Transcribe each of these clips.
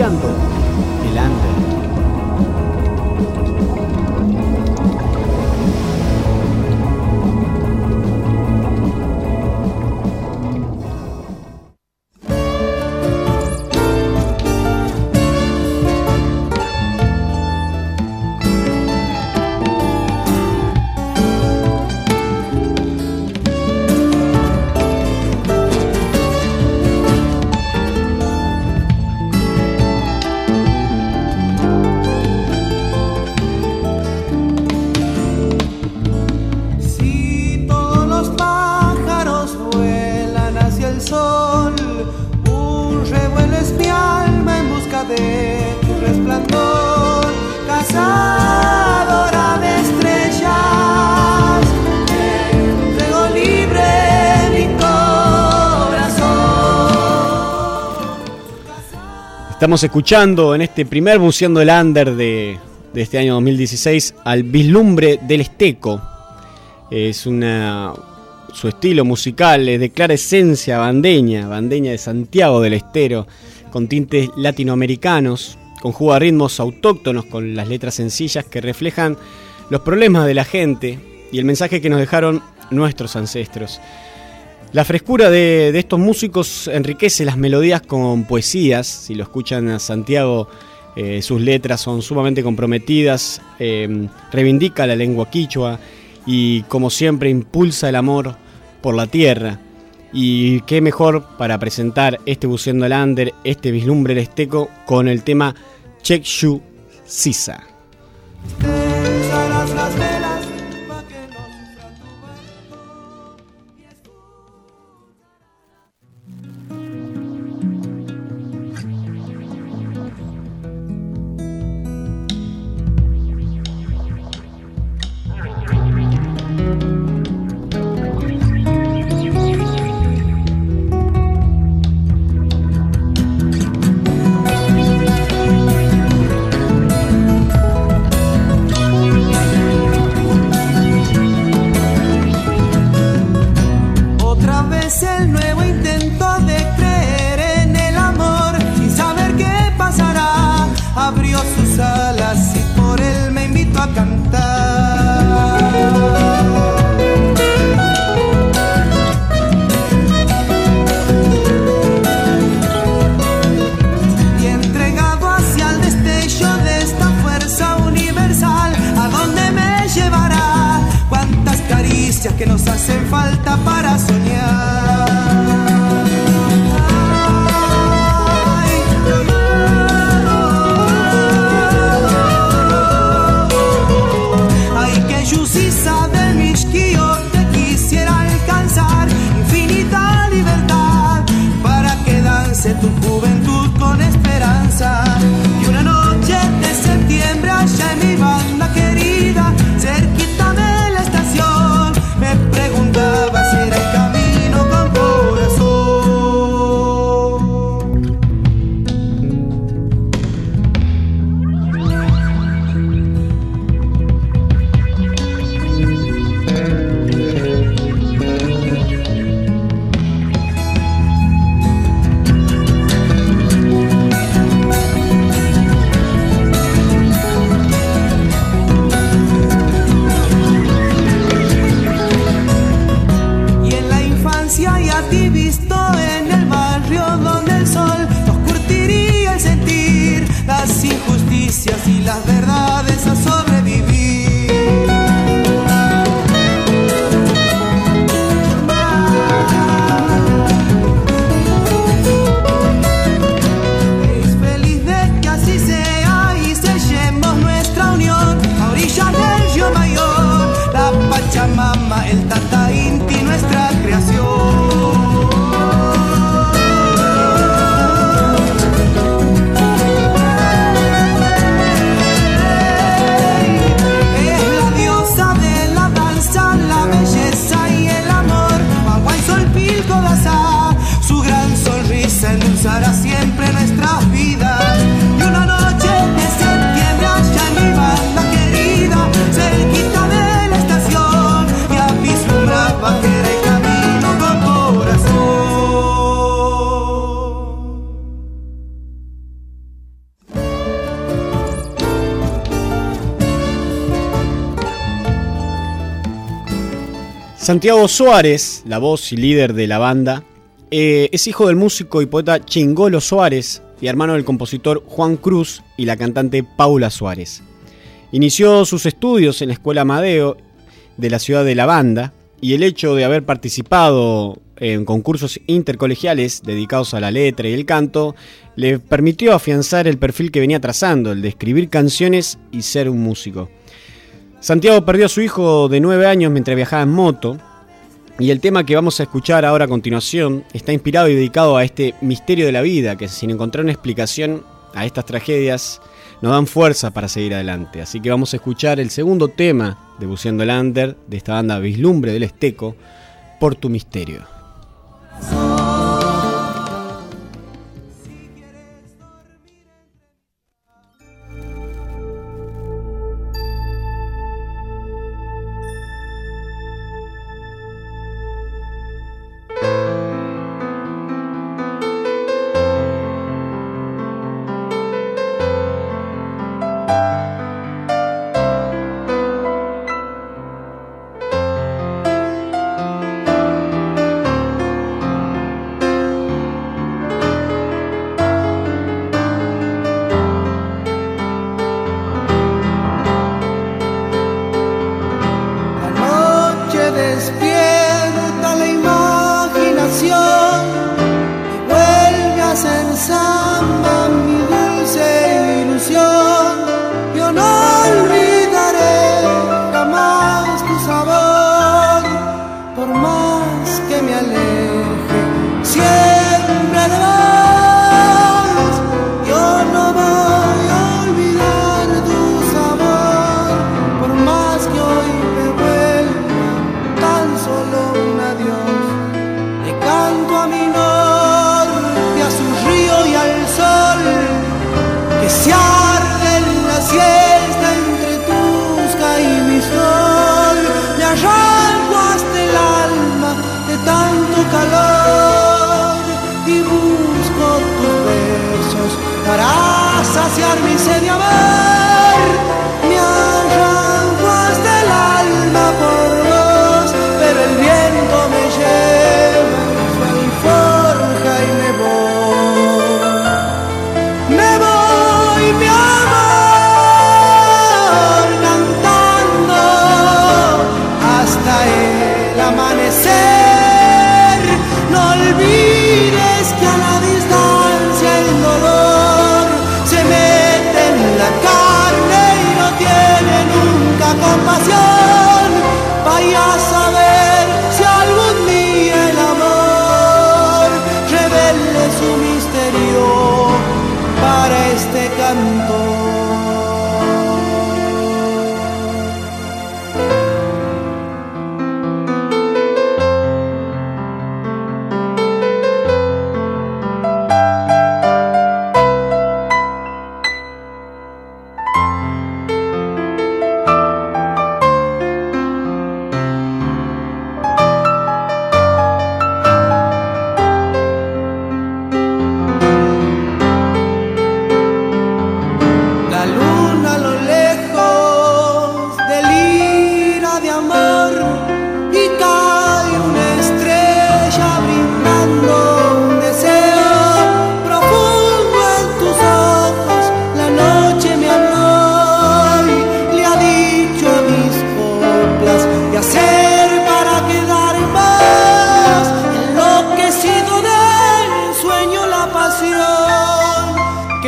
buceando el. Estamos escuchando en este primer Buceando el Under de, de este año 2016 al Vislumbre del Esteco. Es una. Su estilo musical es de clara esencia bandeña, bandeña de Santiago del Estero, con tintes latinoamericanos, conjuga ritmos autóctonos con las letras sencillas que reflejan los problemas de la gente y el mensaje que nos dejaron nuestros ancestros. La frescura de, estos músicos enriquece las melodías con poesías. Si lo escuchan a Santiago, eh, sus letras son sumamente comprometidas, eh, reivindica la lengua quichua y como siempre impulsa el amor por la tierra. Y qué mejor para presentar este Buceando al Under, este vislumbre del esteco, con el tema Check Shu Sisa. Las verdades Santiago Suárez, la voz y líder de la banda, eh, es hijo del músico y poeta Chingolo Suárez y hermano del compositor Juan Cruz y la cantante Paula Suárez. Inició sus estudios en la Escuela Amadeo de la ciudad de La Banda y el hecho de haber participado en concursos intercolegiales dedicados a la letra y el canto le permitió afianzar el perfil que venía trazando, el de escribir canciones y ser un músico. Santiago perdió a su hijo de 9 años mientras viajaba en moto. Y el tema que vamos a escuchar ahora a continuación está inspirado y dedicado a este misterio de la vida, que sin encontrar una explicación a estas tragedias nos dan fuerza para seguir adelante. Así que vamos a escuchar el segundo tema de Buceando el Under de esta banda Vislumbre del Esteco, Por tu Misterio. solo un adiós.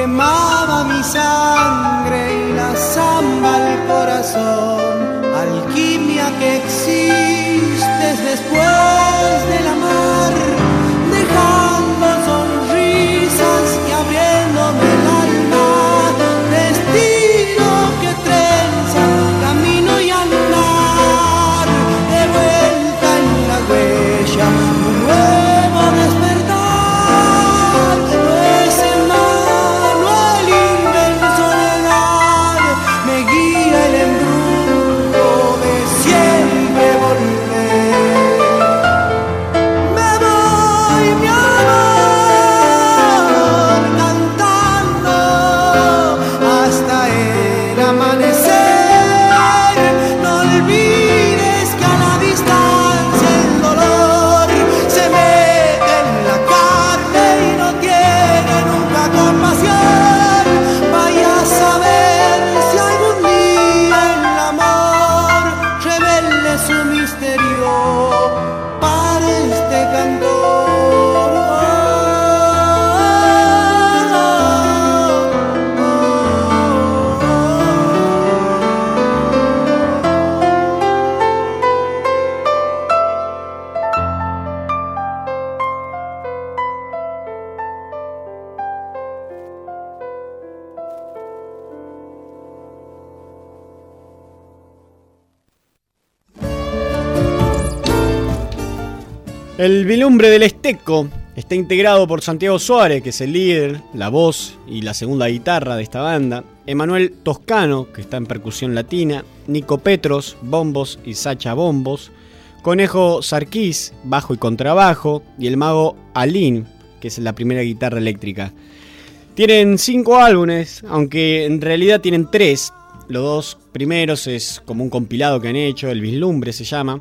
quemaba mi sangre y la samba al corazón, alquimia que existes después de la El bilumbre del Esteco está integrado por Santiago Suárez, que es el líder, la voz y la segunda guitarra de esta banda, Emanuel Toscano, que está en percusión latina, Nico Petros, bombos y Sacha bombos, Conejo Sarkis, bajo y contrabajo, y el mago Alin, que es la primera guitarra eléctrica. Tienen cinco álbumes, aunque en realidad tienen tres. Los dos primeros es como un compilado que han hecho, el Vislumbre se llama,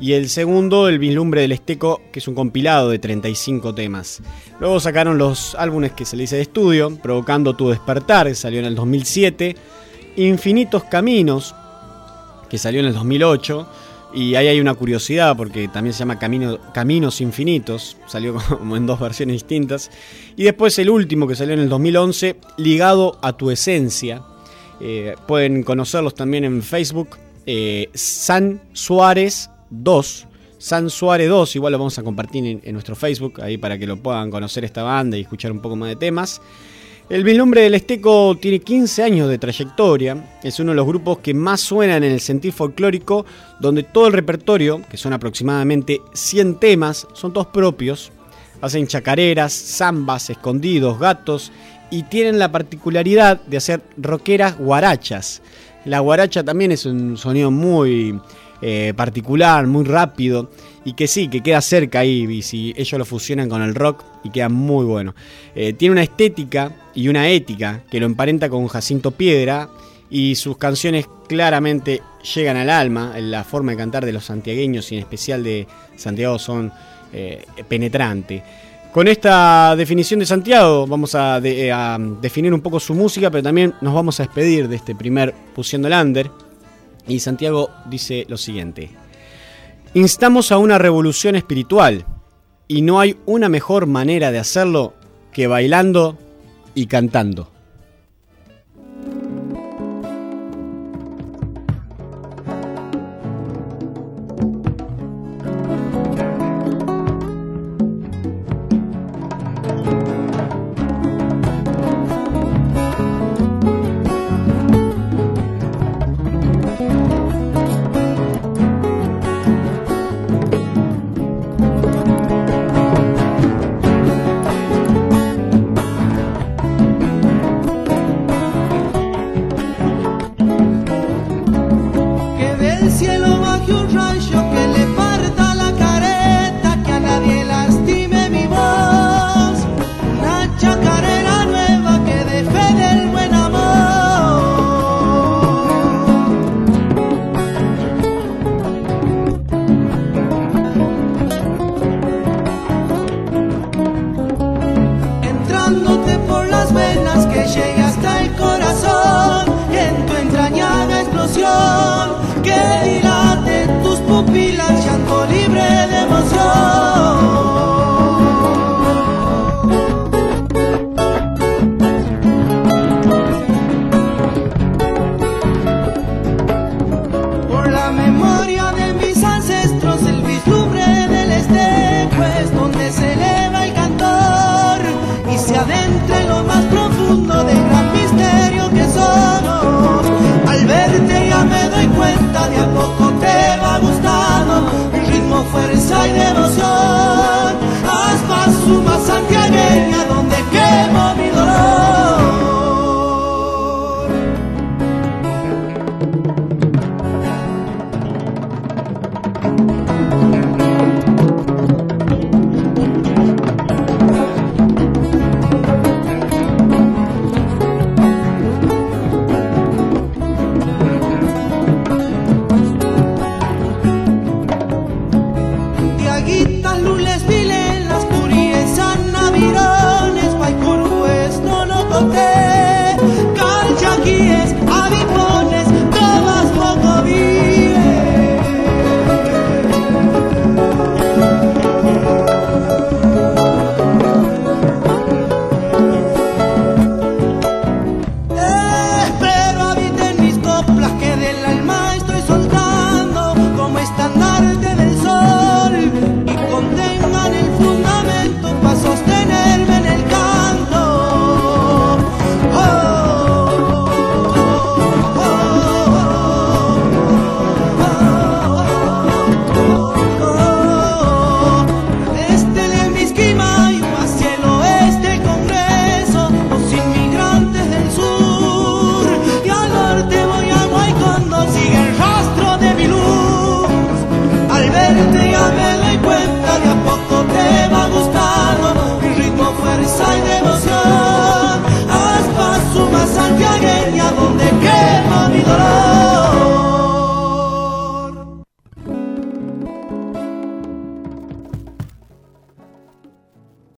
y el segundo, el Vislumbre del Esteco, que es un compilado de 35 temas. Luego sacaron los álbumes que se le dice de estudio, Provocando tu despertar, que salió en el 2007, Infinitos Caminos, que salió en el 2008, y ahí hay una curiosidad porque también se llama Caminos Infinitos, salió como en dos versiones distintas. Y después el último que salió en el 2011, Ligado a tu Esencia. Eh, pueden conocerlos también en Facebook, eh, San Suárez 2. San Suárez 2, igual lo vamos a compartir en, nuestro Facebook, ahí para que lo puedan conocer esta banda y escuchar un poco más de temas. El Vislumbre del Esteco tiene 15 años de trayectoria, es uno de los grupos que más suenan en el sentir folclórico, donde todo el repertorio, que son aproximadamente 100 temas, son todos propios. Hacen chacareras, zambas, escondidos, gatos y tienen la particularidad de hacer rockeras guarachas. La guaracha también es un sonido muy eh, particular, muy rápido y que sí, que queda cerca ahí y si ellos lo fusionan con el rock y queda muy bueno. Eh, tiene una estética y una ética que lo emparenta con Jacinto Piedra y sus canciones claramente llegan al alma, la forma de cantar de los santiagueños y en especial de Santiago son eh, penetrantes. Con esta definición de Santiago vamos a, a, definir un poco su música, pero también nos vamos a despedir de este primer Pusiendo el Under. Y Santiago dice lo siguiente. Instamos a una revolución espiritual y no hay una mejor manera de hacerlo que bailando y cantando.